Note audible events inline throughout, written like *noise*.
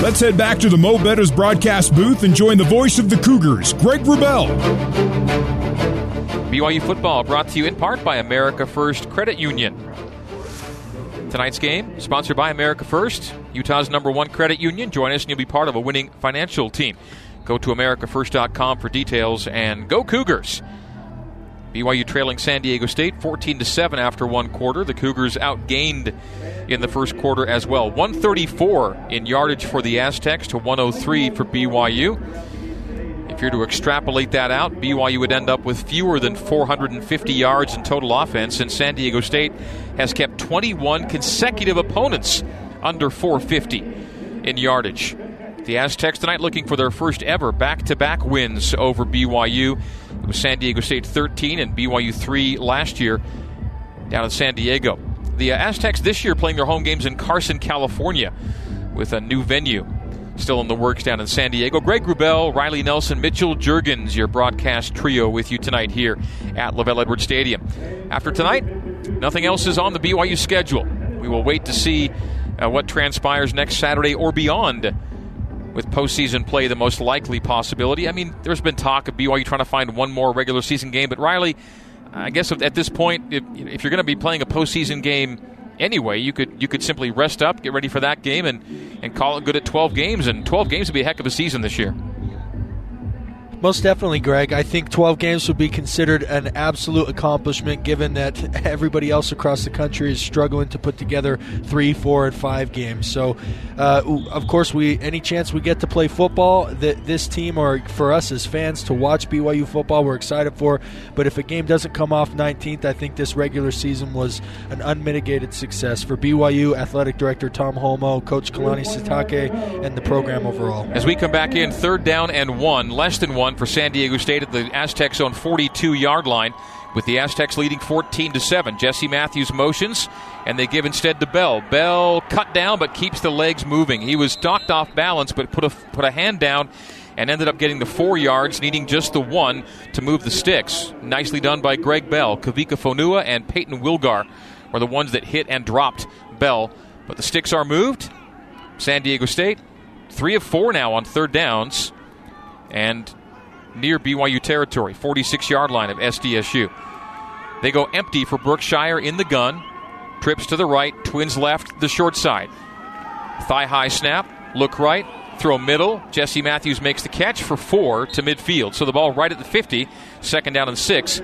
Let's head back to the Mo' Bettahs broadcast booth and join the voice of the Cougars, Greg Wrubell. BYU football brought to you in part by America First Credit Union. Tonight's game sponsored by America First, Utah's number one credit union. Join us and you'll be part of a winning financial team. Go to AmericaFirst.com for details and go Cougars. BYU trailing San Diego State 14 to 7 after one quarter. The Cougars outgained in the first quarter as well. 134 in yardage for the Aztecs to 103 for BYU. If you're to extrapolate that out, BYU would end up with fewer than 450 yards in total offense, and San Diego State has kept 21 consecutive opponents under 450 in yardage. The Aztecs tonight looking for their first ever back to back wins over BYU. It was San Diego State 13 and BYU 3 last year down in San Diego. The Aztecs this year playing their home games in Carson, California with a new venue still in the works down in San Diego. Greg Wrubell, Riley Nelson, Mitchell Juergens, your broadcast trio with you tonight here at LaVell Edwards Stadium. After tonight, nothing else is on the BYU schedule. We will wait to see uh, what transpires next Saturday or beyond with postseason play the most likely possibility. I mean, there's been talk of BYU trying to find one more regular season game, but Riley, I guess at this point, if, if you're going to be playing a postseason game anyway. You could you could simply rest up, get ready for that game, and and call it good at 12 games. And 12 games would be a heck of a season this year. Most definitely, Greg. I think 12 games would be considered an absolute accomplishment given that *laughs* everybody else across the country is struggling to put together three, four, and five games. So, uh, of course, we any chance we get to play football that this team or for us as fans to watch BYU football, we're excited for. But if a game doesn't come off 19th, I think this regular season was an unmitigated success for BYU athletic director Tom Holmoe, Coach Kalani Sitake, and the program overall. As we come back in, third down and one, less than one for San Diego State at the Aztecs' on 42 yard line, with the Aztecs leading 14 to 7. Jesse Matthews motions, and they give instead to Bell. Bell cut down but keeps the legs moving. He was knocked off balance but put a, put a hand down and ended up getting the four yards, needing just the one to move the sticks. Nicely done by Greg Bell. Kavika Fonua and Payton Wilgar were the ones that hit and dropped Bell. But the sticks are moved. San Diego State, three of four now on third downs. And near BYU territory, 46 yard line of SDSU. They go empty for Brookshire in the gun. Trips to the right, twins left, the short side. Thigh high snap, look right, throw middle. Jesse Matthews makes the catch for four to midfield. So the ball right at the 50, second down and six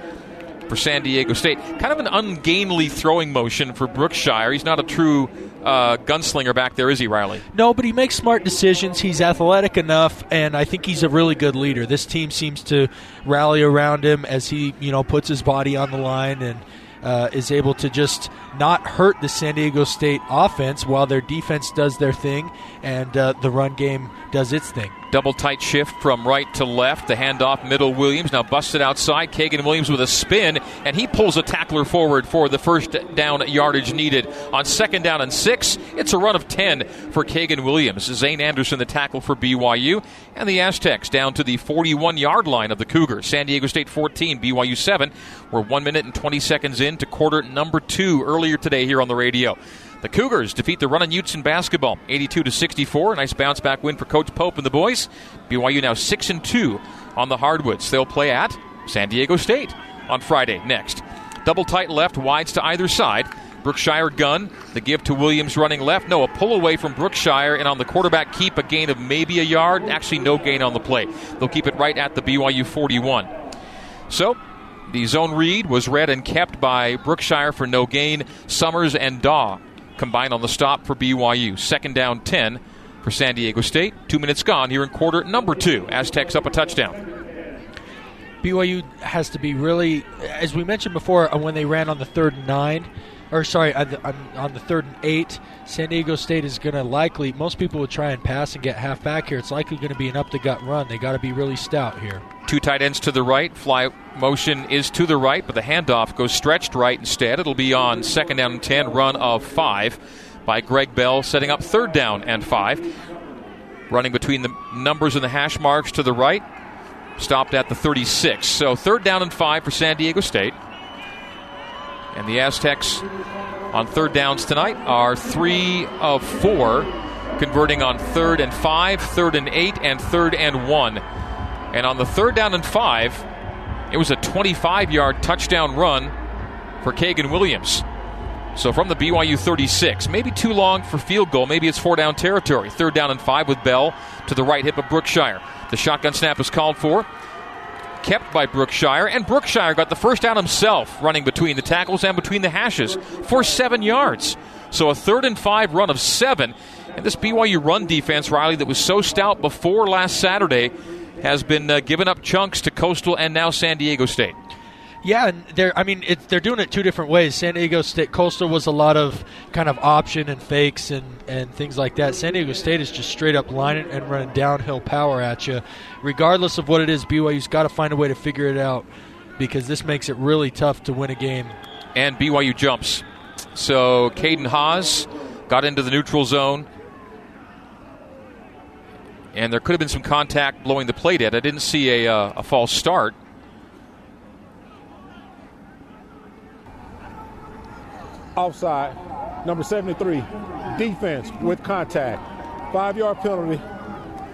for San Diego State. Kind of an ungainly throwing motion for Brookshire. He's not a true uh, gunslinger back there, is he, Riley? No, but he makes smart decisions. He's athletic enough, and I think he's a really good leader. This team seems to rally around him as he, you know, puts his body on the line and uh, is able to just not hurt the San Diego State offense while their defense does their thing and uh, the run game does its thing. Double tight shift from right to left. The handoff, middle Williams. Now busted outside. Kaegun Williams with a spin, and he pulls a tackler forward for the first down yardage needed. On second down and six, it's a run of 10 for Kaegun Williams. Zayne Anderson, the tackle for BYU. And the Aztecs down to the 41 yard line of the Cougars. San Diego State 14, BYU 7. We're one minute and 20 seconds into quarter number two earlier today here on the radio. The Cougars defeat the Runnin' Utes in basketball, 82 to 64. Nice bounce back win for Coach Pope and the boys. BYU now six and two on the hardwoods. They'll play at San Diego State on Friday next. Double tight left, wides to either side. Brookshire gun, the give to Williams running left. No, a pull away from Brookshire, and on the quarterback keep, a gain of maybe a yard. Actually, no gain on the play. They'll keep it right at the BYU 41. So, the zone read was read and kept by Brookshire for no gain. Summers and Daw combined on the stop for BYU. Second down 10 for San Diego State. Two minutes gone here in quarter number two. Aztecs up a touchdown. BYU has to be really, as we mentioned before, uh, when they ran on the third and nine, or sorry, on the, on the third and eight, San Diego State is going to likely, most people would try and pass and get half back here. It's likely going to be an up the gut run. They got to be really stout here. Two tight ends to the right. Fly motion is to the right, but the handoff goes stretched right instead. It'll be on second down and 10, run of five by Greg Bell, setting up third down and five. Running between the numbers and the hash marks to the right. Stopped at the 36. So third down and five for San Diego State. And the Aztecs on third downs tonight are three of four converting on third and five, third and eight, and third and one. And on the third down and five, it was a 25 yard touchdown run for Kaegun Williams. So from the BYU 36, maybe too long for field goal. Maybe it's four down territory. Third down and five with Bell to the right hip of Brookshire. The shotgun snap is called for. Kept by Brookshire, and Brookshire got the first down himself, running between the tackles and between the hashes for seven yards. So a third and five run of seven. And this BYU run defense, Riley, that was so stout before last Saturday, has been uh, giving up chunks to Coastal and now San Diego State. Yeah, and they're I mean it, they're doing it two different ways. San Diego State Coastal was a lot of kind of option and fakes and, and things like that. San Diego State is just straight up lining and running downhill power at you. Regardless of what it is, BYU's got to find a way to figure it out because this makes it really tough to win a game. And BYU jumps. So Caden Haws got into the neutral zone. And there could have been some contact blowing the plate at. I didn't see a, uh, a false start. Offside. Number 73, defense with contact. Five yard penalty,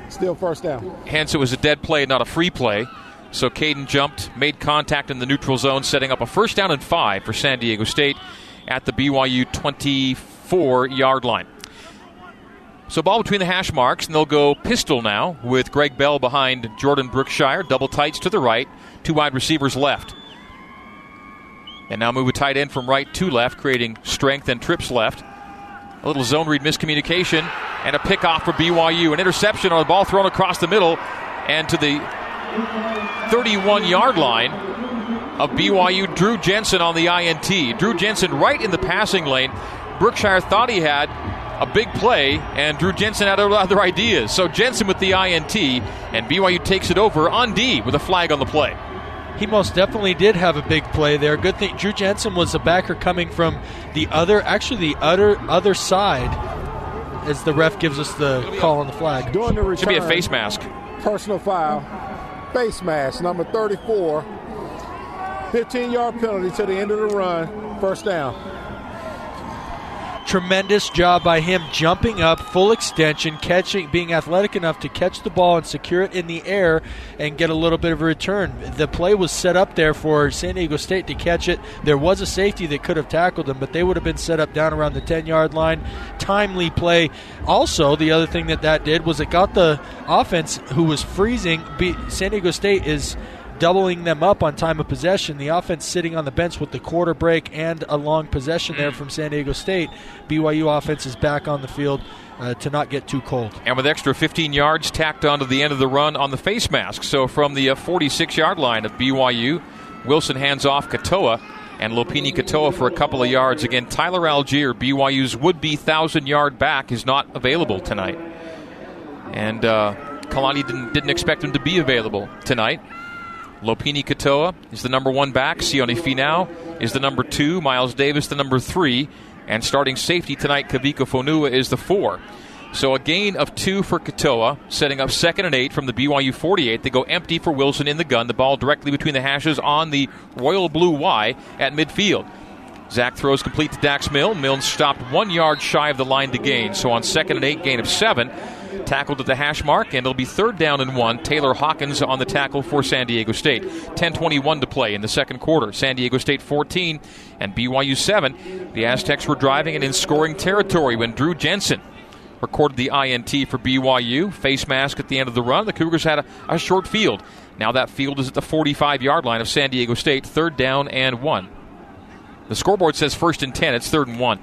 still first down. Hence, it was a dead play, not a free play. So Caden jumped, made contact in the neutral zone, setting up a first down and five for San Diego State at the BYU 24 yard line. So ball between the hash marks, and they'll go pistol now with Greg Bell behind Jordan Brookshire, double tights to the right, two wide receivers left. And now move a tight end from right to left, creating strength and trips left. A little zone read miscommunication and a pick off for BYU. An interception on the ball thrown across the middle and to the 31 yard line of BYU. Drew Jensen on the INT. Drew Jensen right in the passing lane. Brookshire thought he had a big play, and Drew Jensen had other ideas. So Jensen with the INT, and BYU takes it over on D with a flag on the play he most definitely did have a big play there. Good thing Drew Jensen was a backer coming from the other, actually the other other side, as the ref gives us the call on the flag. Doing the return, should be a face mask. Personal foul, face mask number 34. 15 yard penalty to the end of the run, first down. Tremendous job by him jumping up, full extension, catching, being athletic enough to catch the ball and secure it in the air and get a little bit of a return. The play was set up there for San Diego State to catch it. There was a safety that could have tackled them, but they would have been set up down around the 10 yard line. Timely play. Also, the other thing that that did was it got the offense who was freezing. San Diego State is doubling them up on time of possession. The offense sitting on the bench with the quarter break and a long possession there from San Diego State. BYU offense is back on the field. Uh, to not get too cold. And with extra 15 yards tacked onto the end of the run on the face mask. So from the uh, 46 yard line of BYU, Wilson hands off Katoa and Lopini Katoa for a couple of yards. Again, Tyler Allgeier, BYU's would be 1,000 yard back, is not available tonight. And uh, Kalani didn't, didn't expect him to be available tonight. Lopini Katoa is the number one back. Sione Finau is the number two. Miles Davis the number three. And starting safety tonight, Kavika Fonua is the four. So a gain of two for Katoa, setting up second and eight from the BYU 48. They go empty for Wilson in the gun. The ball directly between the hashes on the royal blue Y at midfield. Zach throws complete to Dax Milne. Milne stopped one yard shy of the line to gain. So on second and eight, gain of seven tackled at the hash mark, and it'll be third down and one. Taylor Hawkins on the tackle for San Diego State. 10:21 to play in the second quarter. San Diego State 14 and BYU 7. The Aztecs were driving and in scoring territory when Drew Jensen recorded the INT for BYU. Face mask at the end of the run. The Cougars had a, a short field. Now that field is at the 45 yard line of San Diego State. Third down and one. The scoreboard says first and 10. It's third and one.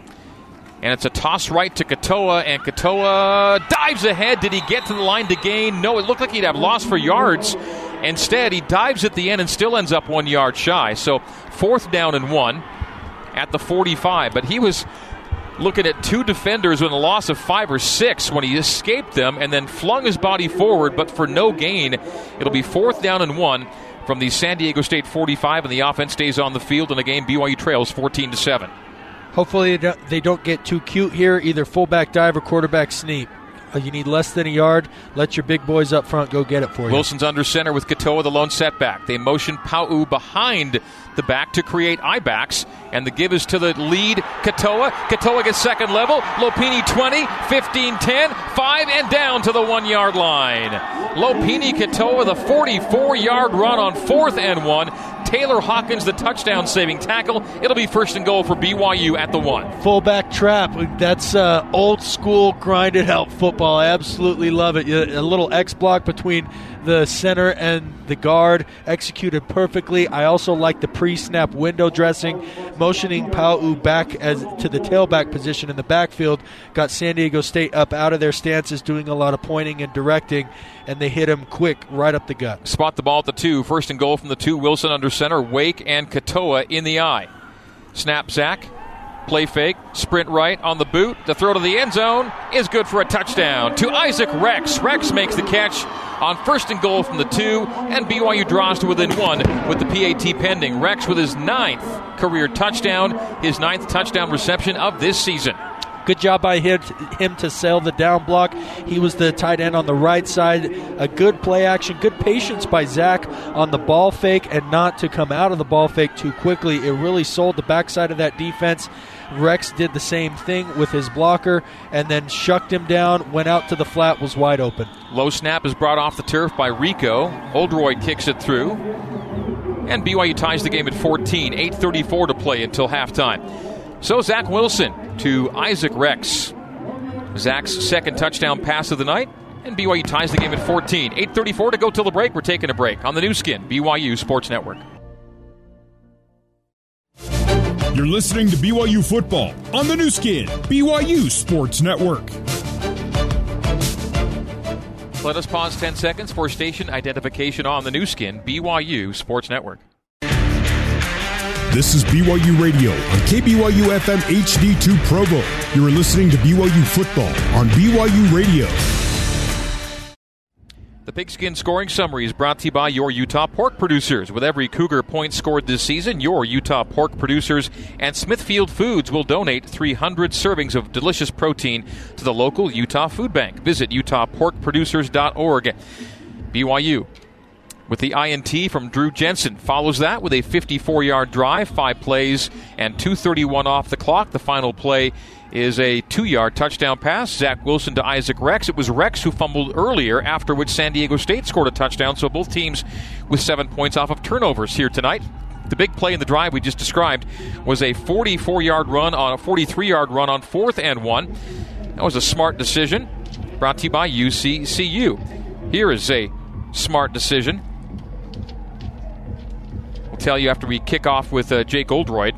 And it's a toss right to Katoa, and Katoa dives ahead. Did he get to the line to gain? No, it looked like he'd have lost for yards. Instead, he dives at the end and still ends up one yard shy. So, fourth down and one at the 45. But he was looking at two defenders with a loss of five or six when he escaped them and then flung his body forward, but for no gain. It'll be fourth down and one from the San Diego State 45, and the offense stays on the field in the game. BYU trails 14 to 7. Hopefully they don't get too cute here, either fullback dive or quarterback sneak. Uh, You need less than a yard. Let your big boys up front go get it for you. Wilson's under center with Katoa, the lone setback. They motion Pau'u behind the back to create eye backs, and the give is to the lead Katoa. Katoa gets second level. Lopini 20, 15 10, 5, and down to the one yard line. Lopini Katoa, the 44 yard run on fourth and one. Taylor Hawkins, the touchdown saving tackle. It'll be first and goal for BYU at the one. Fullback trap. That's uh, old school grinded out football. I absolutely love it. A little X block between the center and the guard executed perfectly. I also like the pre-snap window dressing, motioning Pau'u back as to the tailback position in the backfield. Got San Diego State up out of their stances, doing a lot of pointing and directing, and they hit him quick right up the gut. Spot the ball at the two, first and goal from the two. Wilson under center. Wake and Katoa in the eye. Snap Zach. Play fake. Sprint right on the boot. The throw to the end zone is good for a touchdown to Isaac Rex. Rex makes the catch on first and goal from the two, and BYU draws to within one with the PAT pending. Rex with his ninth career touchdown, his ninth touchdown reception of this season. Good job by him, him to sell the down block. He was the tight end on the right side. A good play action, good patience by Zach on the ball fake and not to come out of the ball fake too quickly. It really sold the backside of that defense. Rex did the same thing with his blocker and then shucked him down, went out to the flat, was wide open. Low snap is brought off the turf by Rehkow. Oldroyd kicks it through. And BYU ties the game at 14. 8.34 to play until halftime. So Zach Wilson to Isaac Rex. Zach's second touchdown pass of the night. And BYU ties the game at 14. 8.34 to go till the break. We're taking a break on the Nu Skin, BYU Sports Network. You're listening to BYU football on the Nu Skin, BYU Sports Network. Let us pause 10 seconds for station identification on the Nu Skin, BYU Sports Network. This is BYU Radio on KBYU FM HD2 Provo. You are listening to BYU football on BYU Radio. The Pigskin Scoring Summary is brought to you by your Utah pork producers. With every Cougar point scored this season, your Utah pork producers and Smithfield Foods will donate 300 servings of delicious protein to the local Utah Food Bank. Visit utahporkproducers.org. BYU with the INT from Drew Jensen. Follows that with a 54 yard drive, five plays, and 2.31 off the clock. The final play is a two yard touchdown pass. Zach Wilson to Isaac Rex. It was Rex who fumbled earlier, after which San Diego State scored a touchdown. So both teams with seven points off of turnovers here tonight. The big play in the drive we just described was a 44 yard run on a 43 yard run on fourth and one. That was a smart decision brought to you by UCCU. Here is a smart decision We'll tell you after we kick off with uh, Jake Oldroyd.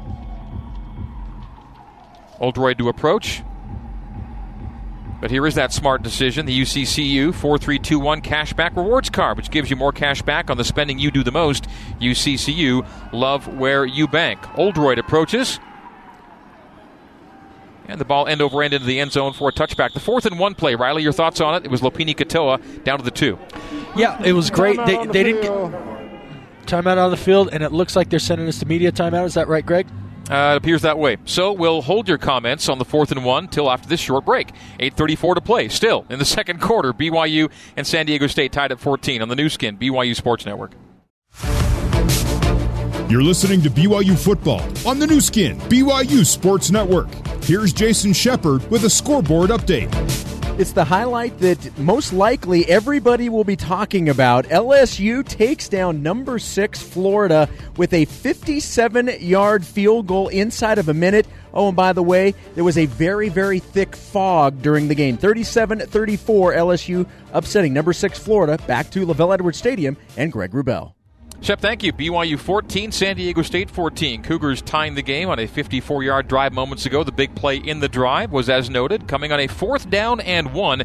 Oldroyd to approach. But here is that smart decision the UCCU 4321 cashback rewards card, which gives you more cash back on the spending you do the most. UCCU, love where you bank. Oldroyd approaches. And the ball end over end into the end zone for a touchback. The fourth and one play. Riley, your thoughts on it? It was Lopini Katoa down to the two. Yeah, it was great. They, the they didn't get timeout on the field, and it looks like they're sending us to media timeout. Is that right, Greg? Uh, it appears that way. So we'll hold your comments on the fourth and one till after this short break. 8:34 to play. Still in the *laughs* second quarter, BYU and San Diego State tied at 14 on the Nu Skin BYU Sports Network. You're listening to BYU football on the Nu Skin, BYU Sports Network. Here's Jason Shepard with a scoreboard update. It's the highlight that most likely everybody will be talking about. LSU takes down number six Florida with a 57 yard field goal inside of a minute. Oh, and by the way, there was a very, very thick fog during the game. 37 34 LSU upsetting number six Florida back to LaVell Edwards Stadium and Greg Wrubell. Shep, thank you. BYU 14, San Diego State 14. Cougars tying the game on a 54 yard drive moments ago. The big play in the drive was, as noted, coming on a fourth down and one.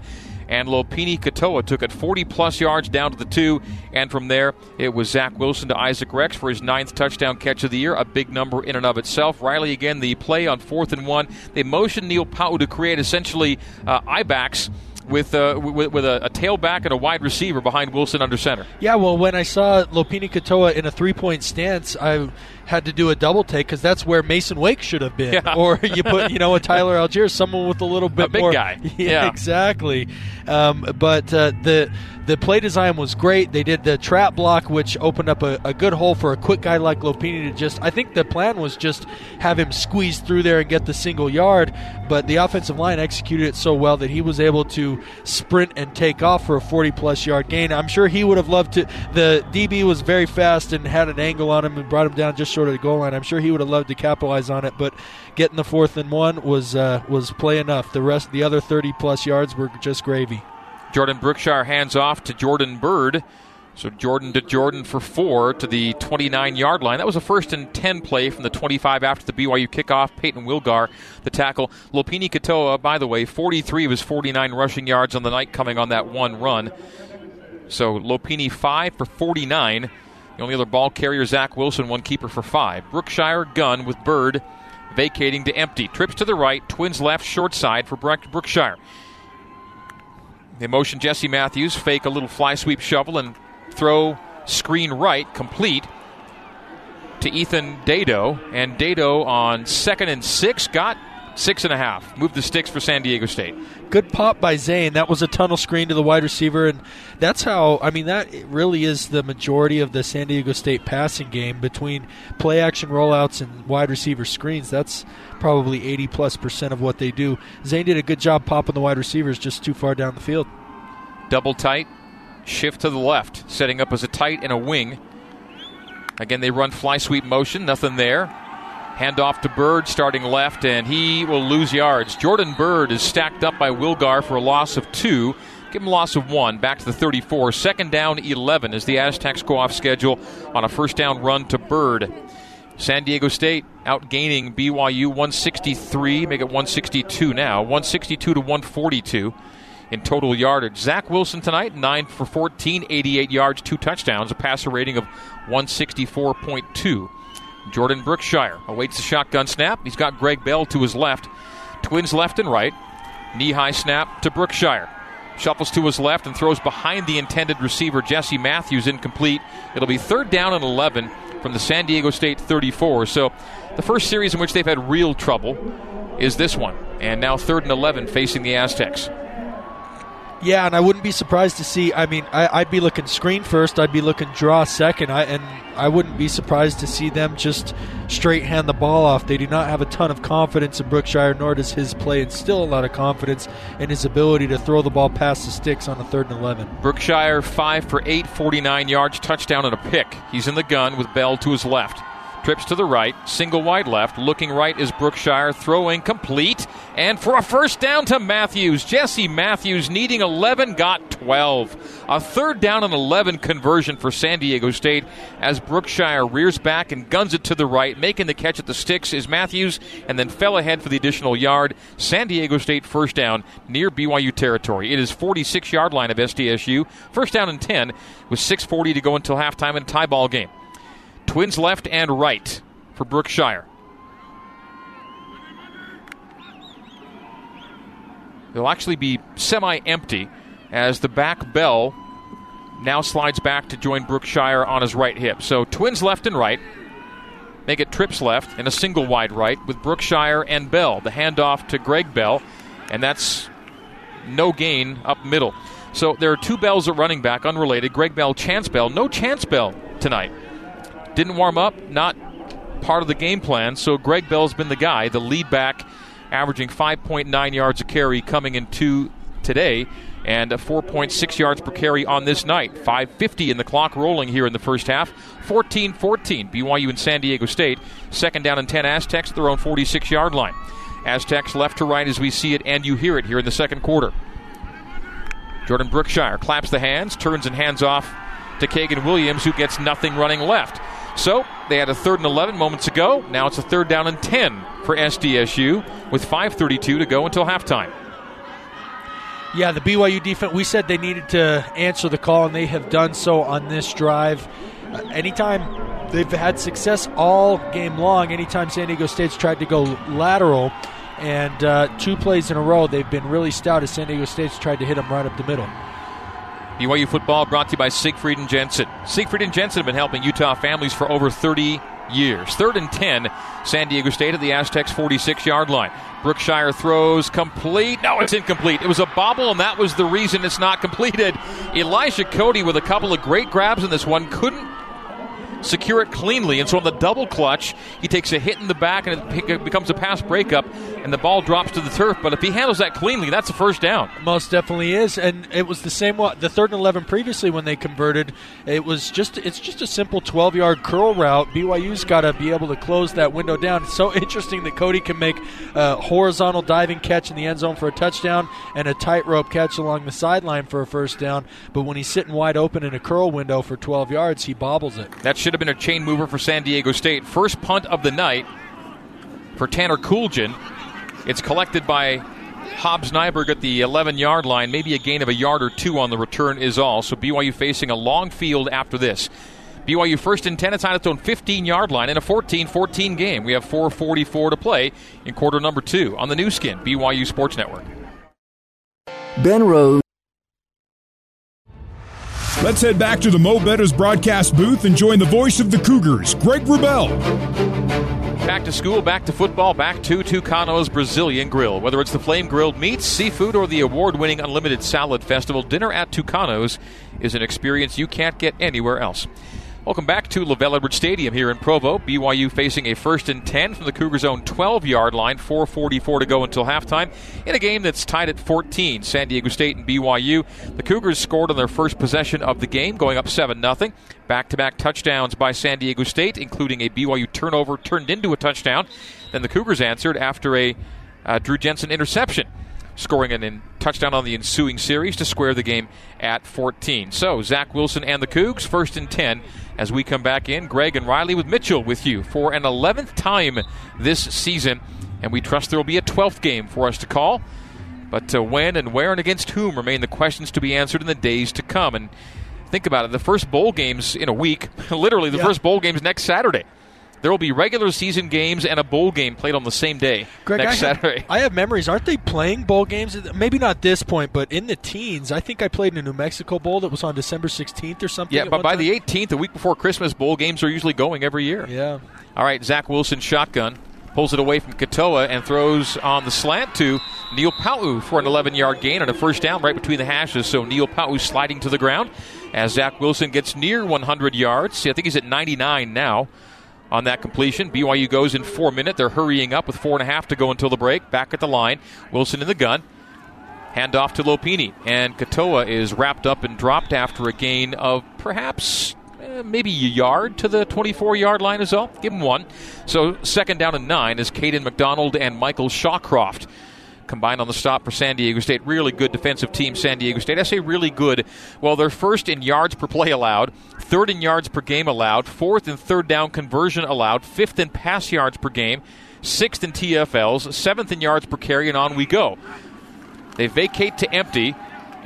And Lopini Katoa took it 40 plus yards down to the two. And from there, it was Zach Wilson to Isaac Rex for his ninth touchdown catch of the year. A big number in and of itself. Riley, again, the play on fourth and one. They motioned Neil Pau'u to create essentially uh, eye backs with, uh, with, with a, a tailback and a wide receiver behind Wilson under center. Yeah, well, when I saw Lopini Katoa in a three point stance, I had to do a double take because that's where Masen Wake should have been. Yeah. Or you put, you know, a Tyler Allgeier, someone with a little bit big more. guy. *laughs* Yeah, Yeah. exactly. Um, but uh, the the play design was great. They did the trap block, which opened up a, a good hole for a quick guy like Lopini to just. I think the plan was just have him squeeze through there and get the single yard. But the offensive line executed it so well that he was able to sprint and take off for a 40 plus yard gain. I'm sure he would have loved to. The DB was very fast and had an angle on him and brought him down just short of the goal line. I'm sure he would have loved to capitalize on it, but getting the fourth and one was uh, was play enough. The rest, the other 30 plus yards were just gravy. Jordan Brookshire hands off to Jordan Byrd. So Jordan to Jordan for four to the 29 yard line. That was a first and 10 play from the 25 after the BYU kickoff. Payton Wilgar, the tackle. Lopini Katoa, by the way, 43 of his 49 rushing yards on the night coming on that one run. So Lopini 5 for 49. The only other ball carrier, Zach Wilson, one keeper for 5. Brookshire gun with Byrd vacating to empty. Trips to the right, twins left, short side for Brook- Brookshire. They motion Jesse Matthews, fake a little fly sweep shovel, and throw screen right, complete to Ethan Dado. And Dado on second and six got six and a half. Move the sticks for San Diego State. Good pop by Zayne. That was a tunnel screen to the wide receiver, and that's how. I mean, that really is the majority of the San Diego State passing game between play action rollouts and wide receiver screens. That's probably 80 plus percent of what they do. Zayne did a good job popping the wide receivers just too far down the field. Double tight, shift to the left, setting up as a tight and a wing. Again, they run fly sweep motion, nothing there. Hand off to Byrd starting left, and he will lose yards. Jordan Byrd is stacked up by Wilgar for a loss of two. Give him a loss of one. Back to the 34. Second down, 11 as the Aztecs go off schedule on a first down run to Byrd. San Diego State outgaining BYU 163, make it 162 now, 162 to 142 in total yardage. Zach Wilson tonight, 9 for 14, 88 yards, two touchdowns, a passer rating of 164.2. Jordan Brookshire awaits the shotgun snap. He's got Greg Bell to his left. Twins left and right. Knee high snap to Brookshire. Shuffles to his left and throws behind the intended receiver, Jesse Matthews, incomplete. It'll be third down and 11 from the San Diego State 34. So the first series in which they've had real trouble is this one. And now third and 11 facing the Aztecs. Yeah, and I wouldn't be surprised to see. I mean, I, I'd be looking screen first. I'd be looking draw second. I and I wouldn't be surprised to see them just straight hand the ball off. They do not have a ton of confidence in Brookshire, nor does his play instill a lot of confidence in his ability to throw the ball past the sticks on a third and eleven. Brookshire 5 for 8, 49 yards, touchdown and a pick. He's in the gun with Bell to his left. Trips to the right, single wide left. Looking right is Brookshire, throwing complete. And for a first down to Matthews. Jesse Matthews needing 11, got 12. A third down and 11 conversion for San Diego State as Brookshire rears back and guns it to the right. Making the catch at the sticks is Matthews and then fell ahead for the additional yard. San Diego State first down near BYU territory. It is 46 yard line of SDSU. First down and 10 with 6.40 to go until halftime in a tie ball game. Twins left and right for Brookshire. They'll actually be semi empty as the back bell now slides back to join Brookshire on his right hip. So twins left and right. Make it trips left and a single wide right with Brookshire and Bell. The handoff to Greg Bell, and that's no gain up middle. So there are two Bells at running back, unrelated. Greg Bell, Chance Bell. No Chance Bell tonight. Didn't warm up, not part of the game plan. So Greg Bell's been the guy, the lead back, averaging 5.9 yards a carry coming into today and a 4.6 yards per carry on this night. 5.50 in the clock rolling here in the first half. 14 14, BYU and San Diego State. Second down and 10 Aztecs their own 46 yard line. Aztecs left to right as we see it and you hear it here in the second quarter. Jordan Brookshire claps the hands, turns and hands off to Kaegun Williams, who gets nothing running left. So they had a third and 11 moments ago. Now it's a third down and 10 for SDSU with 5.32 to go until halftime. Yeah, the BYU defense, we said they needed to answer the call, and they have done so on this drive. Uh, anytime they've had success all game long, anytime San Diego State's tried to go lateral, and uh, two plays in a row, they've been really stout as San Diego State's tried to hit them right up the middle. BYU football brought to you by Siegfried and Jensen. Siegfried and Jensen have been helping Utah families for over 30 years. Third and 10, San Diego State at the Aztecs 46 yard line. Brookshire throws complete. No, it's incomplete. It was a bobble, and that was the reason it's not completed. Elijah Cody with a couple of great grabs in this one couldn't secure it cleanly. And so on the double clutch, he takes a hit in the back and it becomes a pass breakup, and the ball drops to the turf. But if he handles that cleanly, that's a first down. Most definitely is, and it was the same. one, The third and eleven previously when they converted, it was just it's just a simple twelve yard curl route. BYU's got to be able to close that window down. It's so *laughs* interesting that Cody can make a horizontal diving catch in the end zone for a touchdown and a tightrope catch along the sideline for a first down. But when he's sitting wide open in a curl window for 12 yards, he bobbles it. That should have been a chain mover for San Diego State. First punt of the night for Tanner Cooljan. It's collected by Hobbs Nyberg at the 11 yard line. Maybe a gain of a yard or two on the return is all. So BYU facing a long field after this. BYU first and 10. It's on its own 15 yard line in a 14 14 game. We have 4.44 to play in quarter number two on the Nu Skin, BYU Sports Network. Ben Rose. Let's head back to the Mo' Bettahs broadcast booth and join the voice of the Cougars, Greg Wrubell. Back to school, back to football, back to Tucano's Brazilian Grill. Whether it's the flame grilled meats, seafood, or the award winning unlimited salad festival, dinner at Tucano's is an experience you can't get anywhere else. Welcome back to LaVell Edwards Stadium here in Provo. BYU facing a first and 10 from the Cougars' own 12 yard line, 4.44 to go until halftime, in a game that's tied at 14. San Diego State and BYU. The Cougars scored on their first possession of the game, going up 7 0. Back to back touchdowns by San Diego State, including a BYU turnover turned into a touchdown. Then the Cougars answered after a uh, Drew Jensen interception scoring a in touchdown on the ensuing series to square the game at 14. So, Zach Wilson and the Cougs, first and 10 as we come back in. Greg and Riley with Mitchell with you for an 11th time this season, and we trust there will be a 12th game for us to call. But uh, when and where and against whom remain the questions to be answered in the days to come. And think about it the first bowl games in a week, *laughs* literally, the yeah. first bowl games next Saturday there will be regular season games and a bowl game played on the same day Greg, next I have, Saturday. I have memories. Aren't they playing bowl games? Maybe not this point, but in the teens. I think I played in a New Mexico Bowl that was on December 16th or something. Yeah, but by time. the 18th, a week before Christmas, bowl games are usually going every year. Yeah. All right, Zach Wilson shotgun. Pulls it away from Katoa and throws on the slant to Neil Pau'u for an 11 yard gain and a first down right between the hashes. So Neil Pau'u sliding to the ground as Zach Wilson gets near 100 yards. I think he's at 99 now on that completion. BYU goes in four minutes. They're hurrying up with four and a half to go until the break. Back at the line. Wilson in the gun. Hand off to Lopini. And Katoa is wrapped up and dropped after a gain of perhaps eh, maybe a yard to the 24 yard line as well. Give him one. So second down and nine is Caden McDonald and Michael Shawcroft combined on the stop for San Diego State. Really good defensive team, San Diego State. I say really good. Well, they're first in yards per play allowed, third in yards per game allowed, fourth in third down conversion allowed, fifth in pass yards per game, sixth in TFLs, seventh in yards per carry, and on we go. They vacate to empty.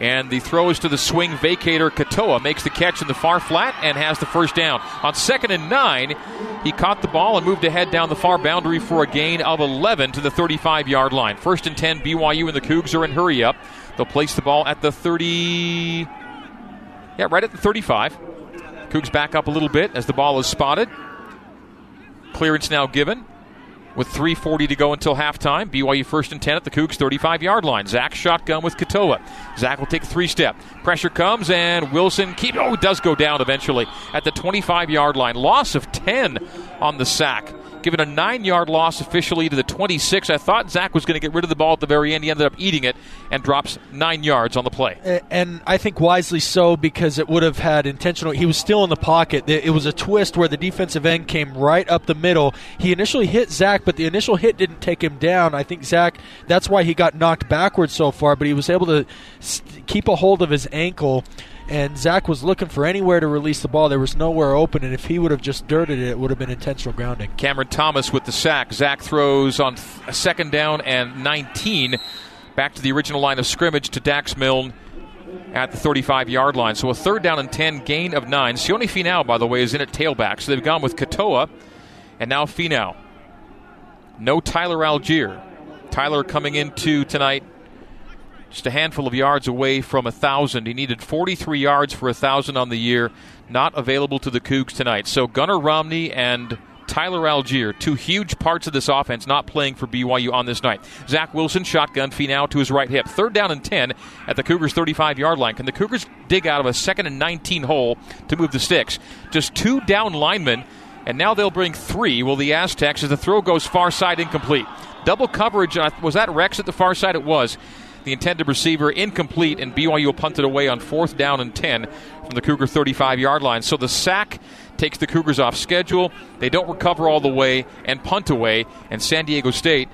And the throw is to the swing vacator. Katoa makes the catch in the far flat and has the first down. On second and nine, he caught the ball and moved ahead down the far boundary for a gain of 11 to the 35 yard line. First and 10, BYU and the Cougs are in hurry up. They'll place the ball at the 30. Yeah, right at the 35. Cougs back up a little bit as the ball is spotted. Clearance now given with 3.40 to go until halftime. BYU first and 10 at the Cougs 35 yard line. Zach shotgun with Katoa. Zach will take three step. Pressure comes, and Wilson keep. Oh, does go down eventually at the 25 yard line. Loss of 10 on the sack given a nine yard loss officially to the 26. I thought Zach was going to get rid of the ball at the very end. He ended up eating it and drops nine yards on the play. And I think wisely so because it would have had intentional. He was still in the pocket. It was a twist where the defensive end came right up the middle. He initially hit Zach, but the initial hit didn't take him down. I think Zach, that's why he got knocked backwards so far, but he was able to keep a hold of his ankle and Zach was looking for anywhere to release the ball. There was nowhere open, and if he would have just dirted it, it would have been intentional grounding. Cameron Thomas with the sack. Zach throws on a second down and 19 back to the original line of scrimmage to Dax Milne at the 35 yard line. So a third down and 10, gain of nine. Sione Finau, by the way, is in at tailback. So they've gone with Katoa and now Finau. No Tyler Allgeier. Tyler coming into tonight just a handful of yards away from a thousand. He needed 43 yards for a thousand on the year, not available to the Cougs tonight. So Gunnar Romney and Tyler Allgeier, two huge parts of this offense not playing for BYU on this night. Zach Wilson, shotgun, Finau to his right hip. Third down and 10 at the Cougars' 35 yard line. Can the Cougars dig out of a second and 19 hole to move the sticks? Just two down linemen, and now they'll bring three. Will the Aztecs as the throw goes far side incomplete? Double coverage. Uh, was that Rex at the far side? It was. The intended receiver incomplete, and BYU punted away on fourth down and 10 from the Cougar 35 yard line. So the sack takes the Cougars off schedule. They don't recover all the way and punt away, and San Diego State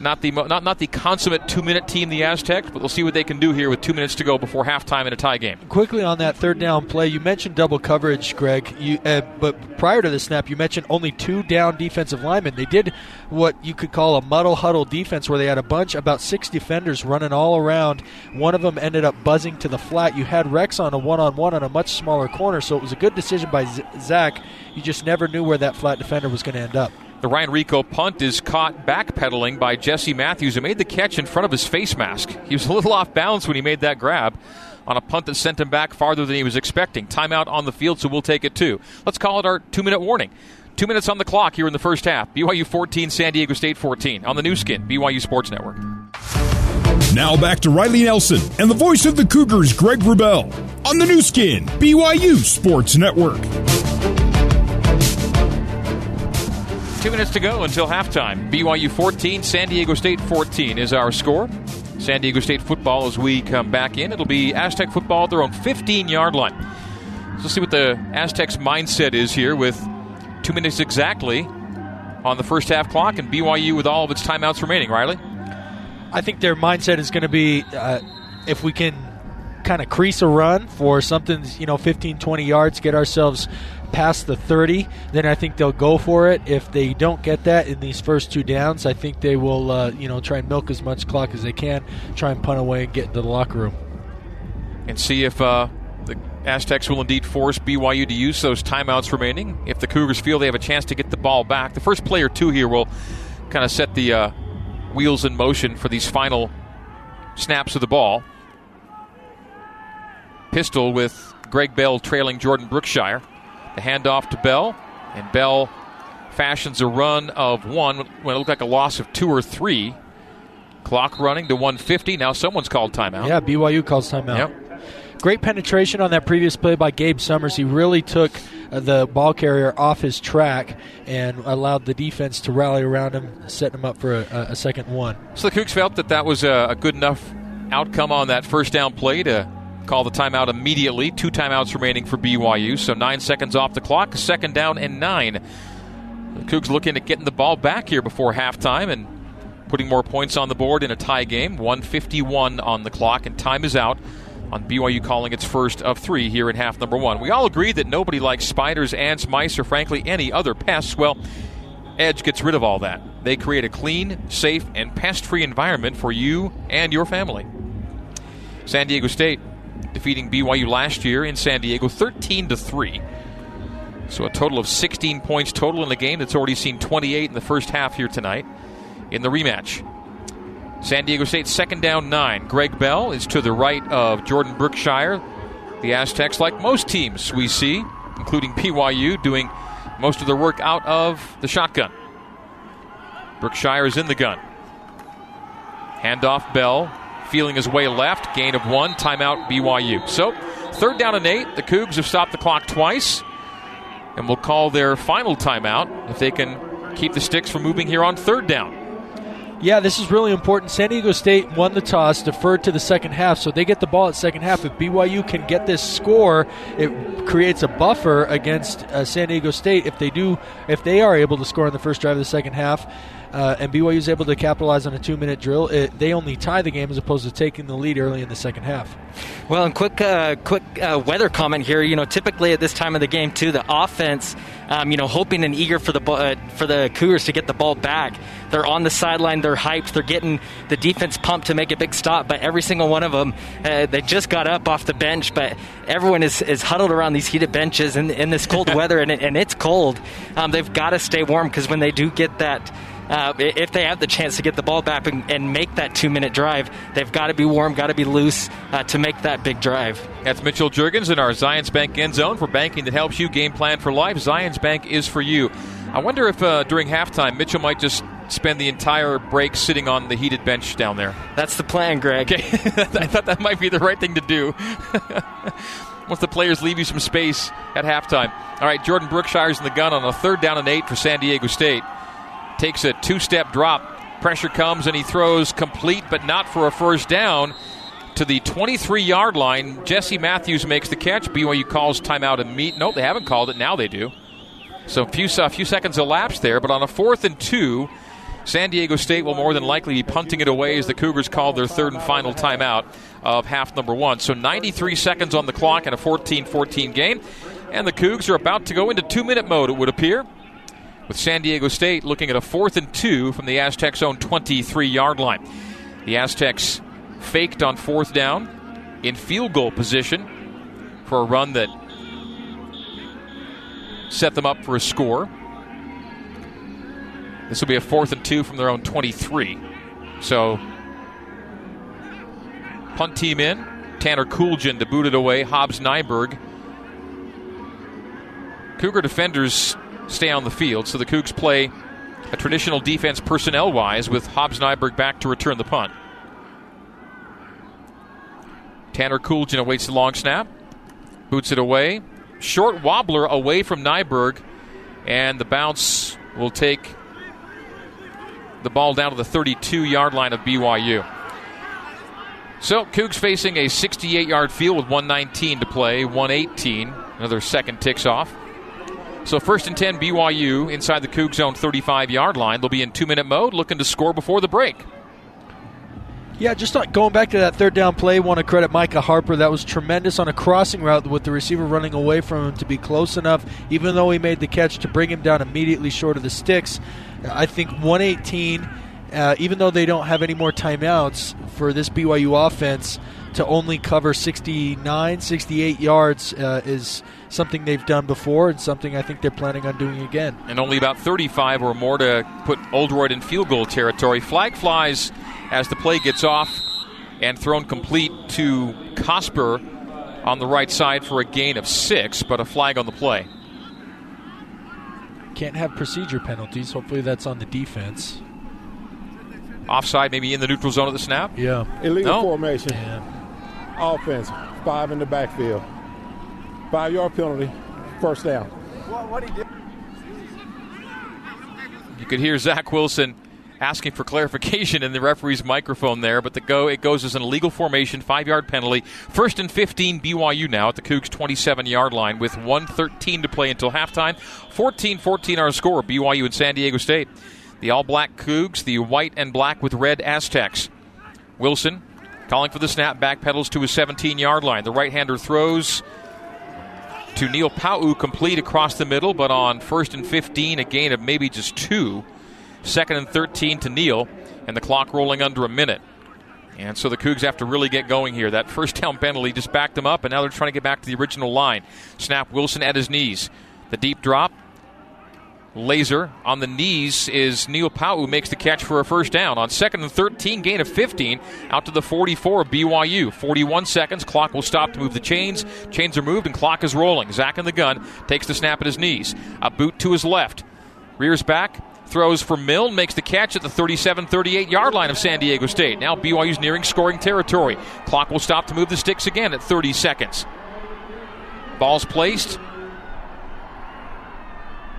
not the not not the consummate two minute team, the Aztecs, but we'll see what they can do here with two minutes to go before halftime in a tie game. Quickly on that third down play, you mentioned double coverage, Greg. You, uh, but prior to the snap, you mentioned only two down defensive linemen. They did what you could call a muddle huddle defense, where they had a bunch, about six defenders running all around. One of them ended up buzzing to the flat. You had Rex on a one on one on a much smaller corner, so it was a good decision by Z- Zach. You just never knew where that flat defender was going to end up. The Ryan Rehkow punt is caught backpedaling by Jesse Matthews, who made the catch in front of his face mask. He was a little *laughs* off balance when he made that grab on a punt that sent him back farther than he was expecting. Timeout on the field, so we'll take it too. Let's call it our two minute warning. Two minutes on the clock here in the first half. BYU 14, San Diego State 14 on the Nu Skin, BYU Sports Network. Now back to Riley Nelson and the voice of the Cougars, Greg Wrubell, on the Nu Skin, BYU Sports Network. Two minutes to go until halftime. BYU 14, San Diego State 14 is our score. San Diego State football as we come back in. It'll be Aztec football at their own 15 yard line. So let's see what the Aztecs' mindset is here with two minutes exactly on the first half clock and BYU with all of its timeouts remaining. Riley? I think their mindset is going to be uh, if we can kind of crease a run for something, you know, 15, 20 yards, get ourselves past the 30, then I think they'll go for it. If they don't get that in these first two downs, I think they will, uh, you know, try and milk as much clock as they can, try and punt away and get into the locker room. And see if uh, the Aztecs will indeed force BYU to use those timeouts remaining. If the Cougars feel they have a chance to get the ball back, the first play or two here will kind of set the uh, wheels in motion for these final snaps of the ball. Pistol with Greg Bell trailing Jordan Brookshire. The handoff to Bell, and Bell fashions a run of one when it looked like a loss of two or three. Clock running to 150. Now someone's called timeout. Yeah, BYU calls timeout. Yep. Great penetration on that previous play by Gabe Summers. He really took uh, the ball carrier off his track and allowed the defense to rally around him, setting him up for a, a second one. So the Cougs felt that that was a, a good enough outcome on that first down play to call the timeout immediately. Two timeouts remaining for BYU, so nine seconds off the clock. Second down and nine. The Cougs looking at getting the ball back here before halftime and putting more points on the board in a tie game. 151 on the clock, and time is out on BYU calling its first of three here in half number one. We all agree that nobody likes spiders, ants, mice, or frankly any other pests. Well, Edge gets rid of all that. They create a clean, safe, and pest free environment for you and your family. San Diego State defeating BYU last year in San Diego 13 to 3. So a total of 16 points total in the game that's already seen 28 in the first half here tonight in the rematch. San Diego State second down nine. Greg Bell is to the right of Jordan Brookshire. The Aztecs, like most teams we see, including BYU, doing most of their work out of the shotgun. Brookshire is in the gun. Handoff Bell feeling his way left. Gain of one. Timeout BYU. So, third down and eight. The Cougs have stopped the clock twice and will call their final timeout if they can keep the sticks from moving here on third down. Yeah, this is really important. San Diego State won the toss, deferred to the second half, so they get the ball at second half. If BYU can get this score, it creates a buffer against uh, San Diego State. If they do, if they are able to score in the first drive of the second half, uh, and BYU is able to capitalize on a two-minute drill, it, they only tie the game as opposed to taking the lead early in the second half. Well, and quick, uh, quick uh, weather comment here. You know, typically at this time of the game, too, the offense, um, you know, hoping and eager for the uh, for the Cougars to get the ball back. They're on the sideline. They're hyped. They're getting the defense pumped to make a big stop. But every single one of them, uh, they just got up off the bench. But everyone is, is huddled around these heated benches in, in this cold *laughs* weather, and, it, and it's cold. Um, they've got to stay warm because when they do get that uh, if they have the chance to get the ball back and, and make that two minute drive, they've got to be warm, got to be loose uh, to make that big drive. That's Mitchell Juergens in our Zions Bank end zone for banking that helps you game plan for life. Zions Bank is for you. I wonder if uh, during halftime Mitchell might just spend the entire break sitting on the heated bench down there. That's the plan, Greg. Okay, *laughs* I thought that might be the right thing to do. *laughs* Once the players leave you some space at halftime. All right, Jordan Brookshire's in the gun on a third down and eight for San Diego State. Takes a two step drop. Pressure comes and he throws complete, but not for a first down to the 23 yard line. Jesse Matthews makes the catch. BYU calls timeout and meet. Nope, they haven't called it. Now they do. So a few, a few seconds elapsed there, but on a fourth and two, San Diego State will more than likely be punting it away as the Cougars call their third and final timeout of half number one. So 93 seconds on the clock and a 14 14 game. And the Cougs are about to go into two minute mode, it would appear, with San Diego State looking at a fourth and two from the Aztecs' own 23 yard line. The Aztecs faked on fourth down in field goal position for a run that set them up for a score. This will be a fourth and two from their own 23. So, punt team in. Tanner Coolgen to boot it away. Hobbs Nyberg. Cougar defenders stay on the field, so the Cougs play a traditional defense personnel wise with Hobbs Nyberg back to return the punt. Tanner Coolgen awaits the long snap, boots it away. Short wobbler away from Nyberg, and the bounce will take the ball down to the 32 yard line of BYU. So, Cougs facing a 68 yard field with 119 to play, 118. Another second ticks off. So, first and 10, BYU inside the Cougs zone 35 yard line. They'll be in two minute mode, looking to score before the break. Yeah, just going back to that third down play, want to credit Micah Harper. That was tremendous on a crossing route with the receiver running away from him to be close enough, even though he made the catch to bring him down immediately short of the sticks. I think 118, uh, even though they don't have any more timeouts for this BYU offense, to only cover 69, 68 yards uh, is something they've done before and something I think they're planning on doing again. And only about 35 or more to put Oldroyd in field goal territory. Flag flies as the play gets off and thrown complete to Cosper on the right side for a gain of six, but a flag on the play. Can't have procedure penalties. Hopefully that's on the defense. Offside, maybe in the neutral zone of the snap? Yeah. Illegal No. formation. Yeah. Offense. Five in the backfield. Five yard penalty. First down. You could hear Zach Wilson asking for clarification in the referee's microphone there, but the go it goes as an illegal formation, five yard penalty. First and 15 BYU now at the Cougs 27 yard line with 113 to play until halftime. 14 14 our score, BYU and San Diego State. The all black Cougs, the white and black with red Aztecs. Wilson calling for the snap, back pedals to his 17 yard line. The right hander throws to Neil Pau'u complete across the middle, but on first and 15, a gain of maybe just two. Second and 13 to Neil, and the clock rolling under a minute. And so the Cougs have to really get going here. That first down penalty just backed them up, and now they're trying to get back to the original line. Snap Wilson at his knees. The deep drop. Laser on the knees is Neil Pau'u who makes the catch for a first down. On second and 13, gain of 15 out to the 44 of BYU. 41 seconds. Clock will stop to move the chains. Chains are moved and clock is rolling. Zach in the gun takes the snap at his knees. A boot to his left. Rears back. Throws for Milne, makes the catch at the 37 38 yard line of San Diego State. Now BYU's nearing scoring territory. Clock will stop to move the sticks again at 30 seconds. Ball's placed.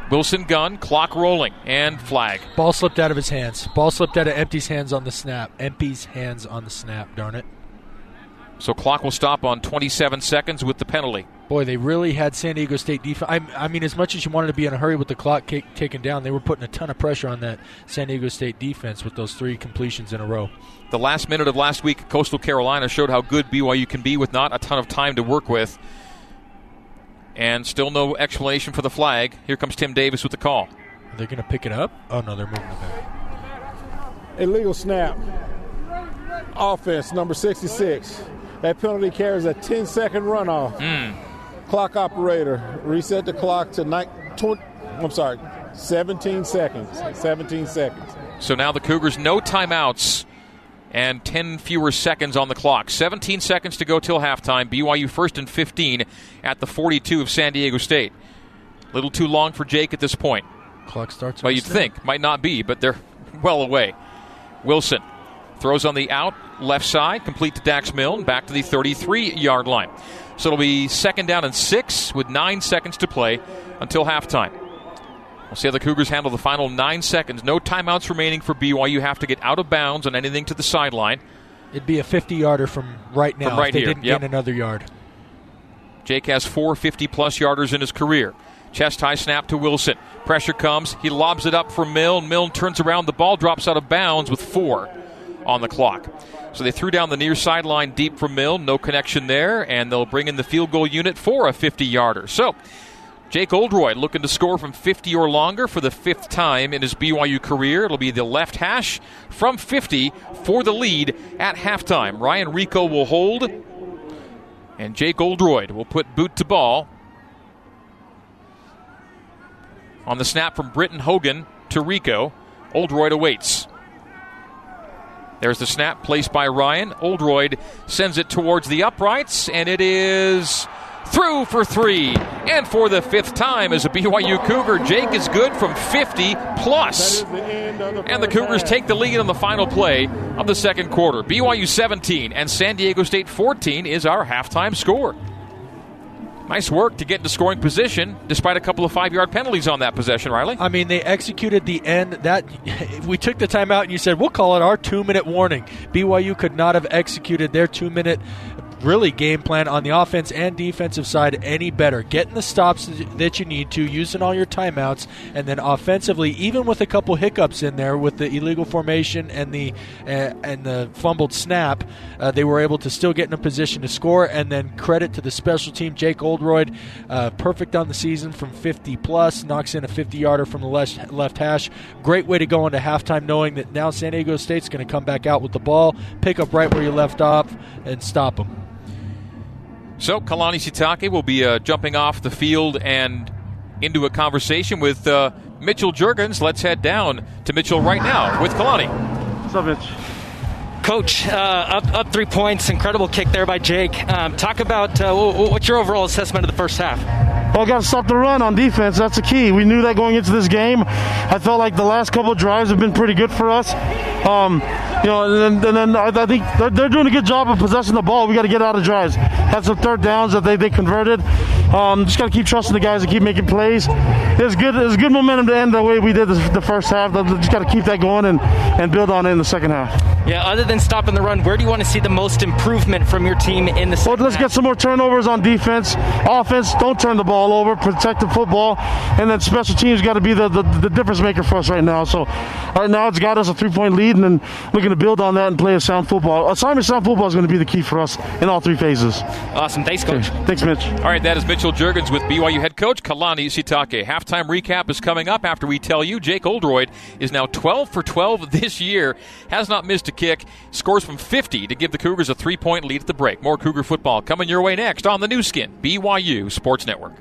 Wilson gun, clock rolling, and flag. Ball slipped out of his hands. Ball slipped out of Empey's hands on the snap. Empey's hands on the snap, darn it. So clock will stop on 27 seconds with the penalty. Boy, they really had San Diego State defense. I, I mean, as much as you wanted to be in a hurry with the clock ca- taken down, they were putting a ton of pressure on that San Diego State defense with those three completions in a row. The last minute of last week, Coastal Carolina showed how good BYU can be with not a ton of time to work with. And still no explanation for the flag. Here comes Tim Davis with the call. Are they going to pick it up? Oh, no, they're moving it back. Illegal snap. Offense, number 66. That penalty carries a 10 second runoff. Hmm. Clock operator, reset the clock to ni- tw- I'm sorry, 17 seconds. 17 seconds. So now the Cougars no timeouts and 10 fewer seconds on the clock. 17 seconds to go till halftime. BYU first and 15 at the 42 of San Diego State. A Little too long for Jake at this point. Clock starts. Well, you'd think. Might not be, but they're *laughs* well away. Wilson throws on the out, left side, complete to Dax Milne, back to the 33 yard line. So it'll be second down and six with nine seconds to play until halftime. We'll see how the Cougars handle the final nine seconds. No timeouts remaining for BYU. Have to get out of bounds on anything to the sideline. It'd be a 50 yarder from right now From right if they here, didn't yep. gain another yard. Jake has four 50 plus yarders in his career. Chest high snap to Wilson. Pressure comes. He lobs it up for Milne. Milne turns around. The ball drops out of bounds with four on the clock. So they threw down the near sideline deep for Milne. No connection there. And they'll bring in the field goal unit for a 50 yarder. So Jake Oldroyd looking to score from 50 or longer for the fifth time in his BYU career. It'll be the left hash from 50 for the lead at halftime. Ryan Rehkow will hold. And Jake Oldroyd will put boot to ball on the snap from Britton Hogan to Rehkow. Oldroyd awaits. There's the snap placed by Ryan. Oldroyd sends it towards the uprights, and it is through for three. And for the fifth time as a BYU Cougar, Jake is good from 50 plus. And the Cougars take the lead on the final play of the second quarter. BYU 17 and San Diego State 14 is our halftime score. Nice work to get into scoring position despite a couple of five yard penalties on that possession, Riley. I mean, they executed the end. That *laughs* we took the timeout and you said we'll call it our two minute warning. BYU could not have executed their two minute really game plan on the offense and defensive side any better. Getting the stops that you need to, using all your timeouts, and then offensively, even with a couple hiccups in there with the illegal formation and the uh, and the fumbled snap, uh, they were able to still get in a position to score. And then credit to the special team, Jake Oldroyd, uh, perfect on the season from 50 plus, knocks in a 50 yarder from the left left hash. Great way to go into halftime, knowing that now San Diego State's going to come back out with the ball, pick up right where you left off, and stop them. So Kalani Sitake will be uh, jumping off the field and into a conversation with uh, Mitchell Juergens. Let's head down to Mitchell right now with Kalani. What's up, Mitch? Coach, uh, up, up three points. Incredible kick there by Jake. Um, talk about uh, what's your overall assessment of the first half? Well, got to stop the run on defense. That's the key. We knew that going into this game. I felt like the last couple drives have been pretty good for us. Um, you know, and then, and then I, I think they're, they're, doing a good job of possessing the ball. We got to get out of drives. Had some third downs that they, they converted. Um, just got to keep trusting the guys to keep making plays. It's good. It's good momentum to end the way we did the, the first half. Just got to keep that going and, and build on it in the second half. Yeah. Other than stopping the run, where do you want to see the most improvement from your team in the? Second Well, let's half? get some more turnovers on defense. Offense, don't turn the ball over. Protect the football, and then special teams got to be the, the, the difference maker for us right now. So right now it's got us a three point lead, and then we're going to build on that and play a sound football. Assignment sound football is going to be the key for us in all three phases. Awesome. Thanks, coach. Thanks, Mitch. All right, that is Mitchell Juergens with BYU head coach Kalani Sitake. Halftime recap is coming up after we tell you Jake Oldroyd is now 12 for 12 *laughs* this year, has not missed a kick, scores from 50 to give the Cougars a three point lead at the break. More Cougar football coming your way next on the Nu Skin, BYU Sports Network.